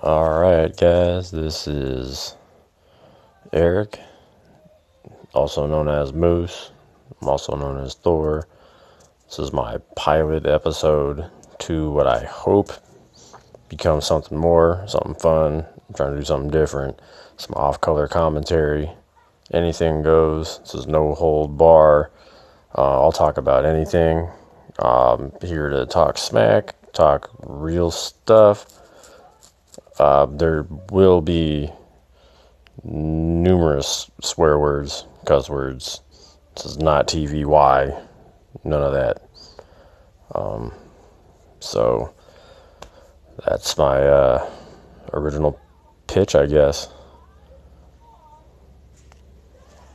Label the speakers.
Speaker 1: Alright, guys, this is Eric, also known as Moose. I'm also known as Thor. This is my pilot episode to what I hope becomes something more, something fun. I'm trying to do something different, some off color commentary. Anything goes. This is no hold bar. Uh, I'll talk about anything. I'm here to talk smack, talk real stuff. Uh, there will be numerous swear words, cuss words. This is not TVY, none of that. Um, so that's my uh, original pitch, I guess.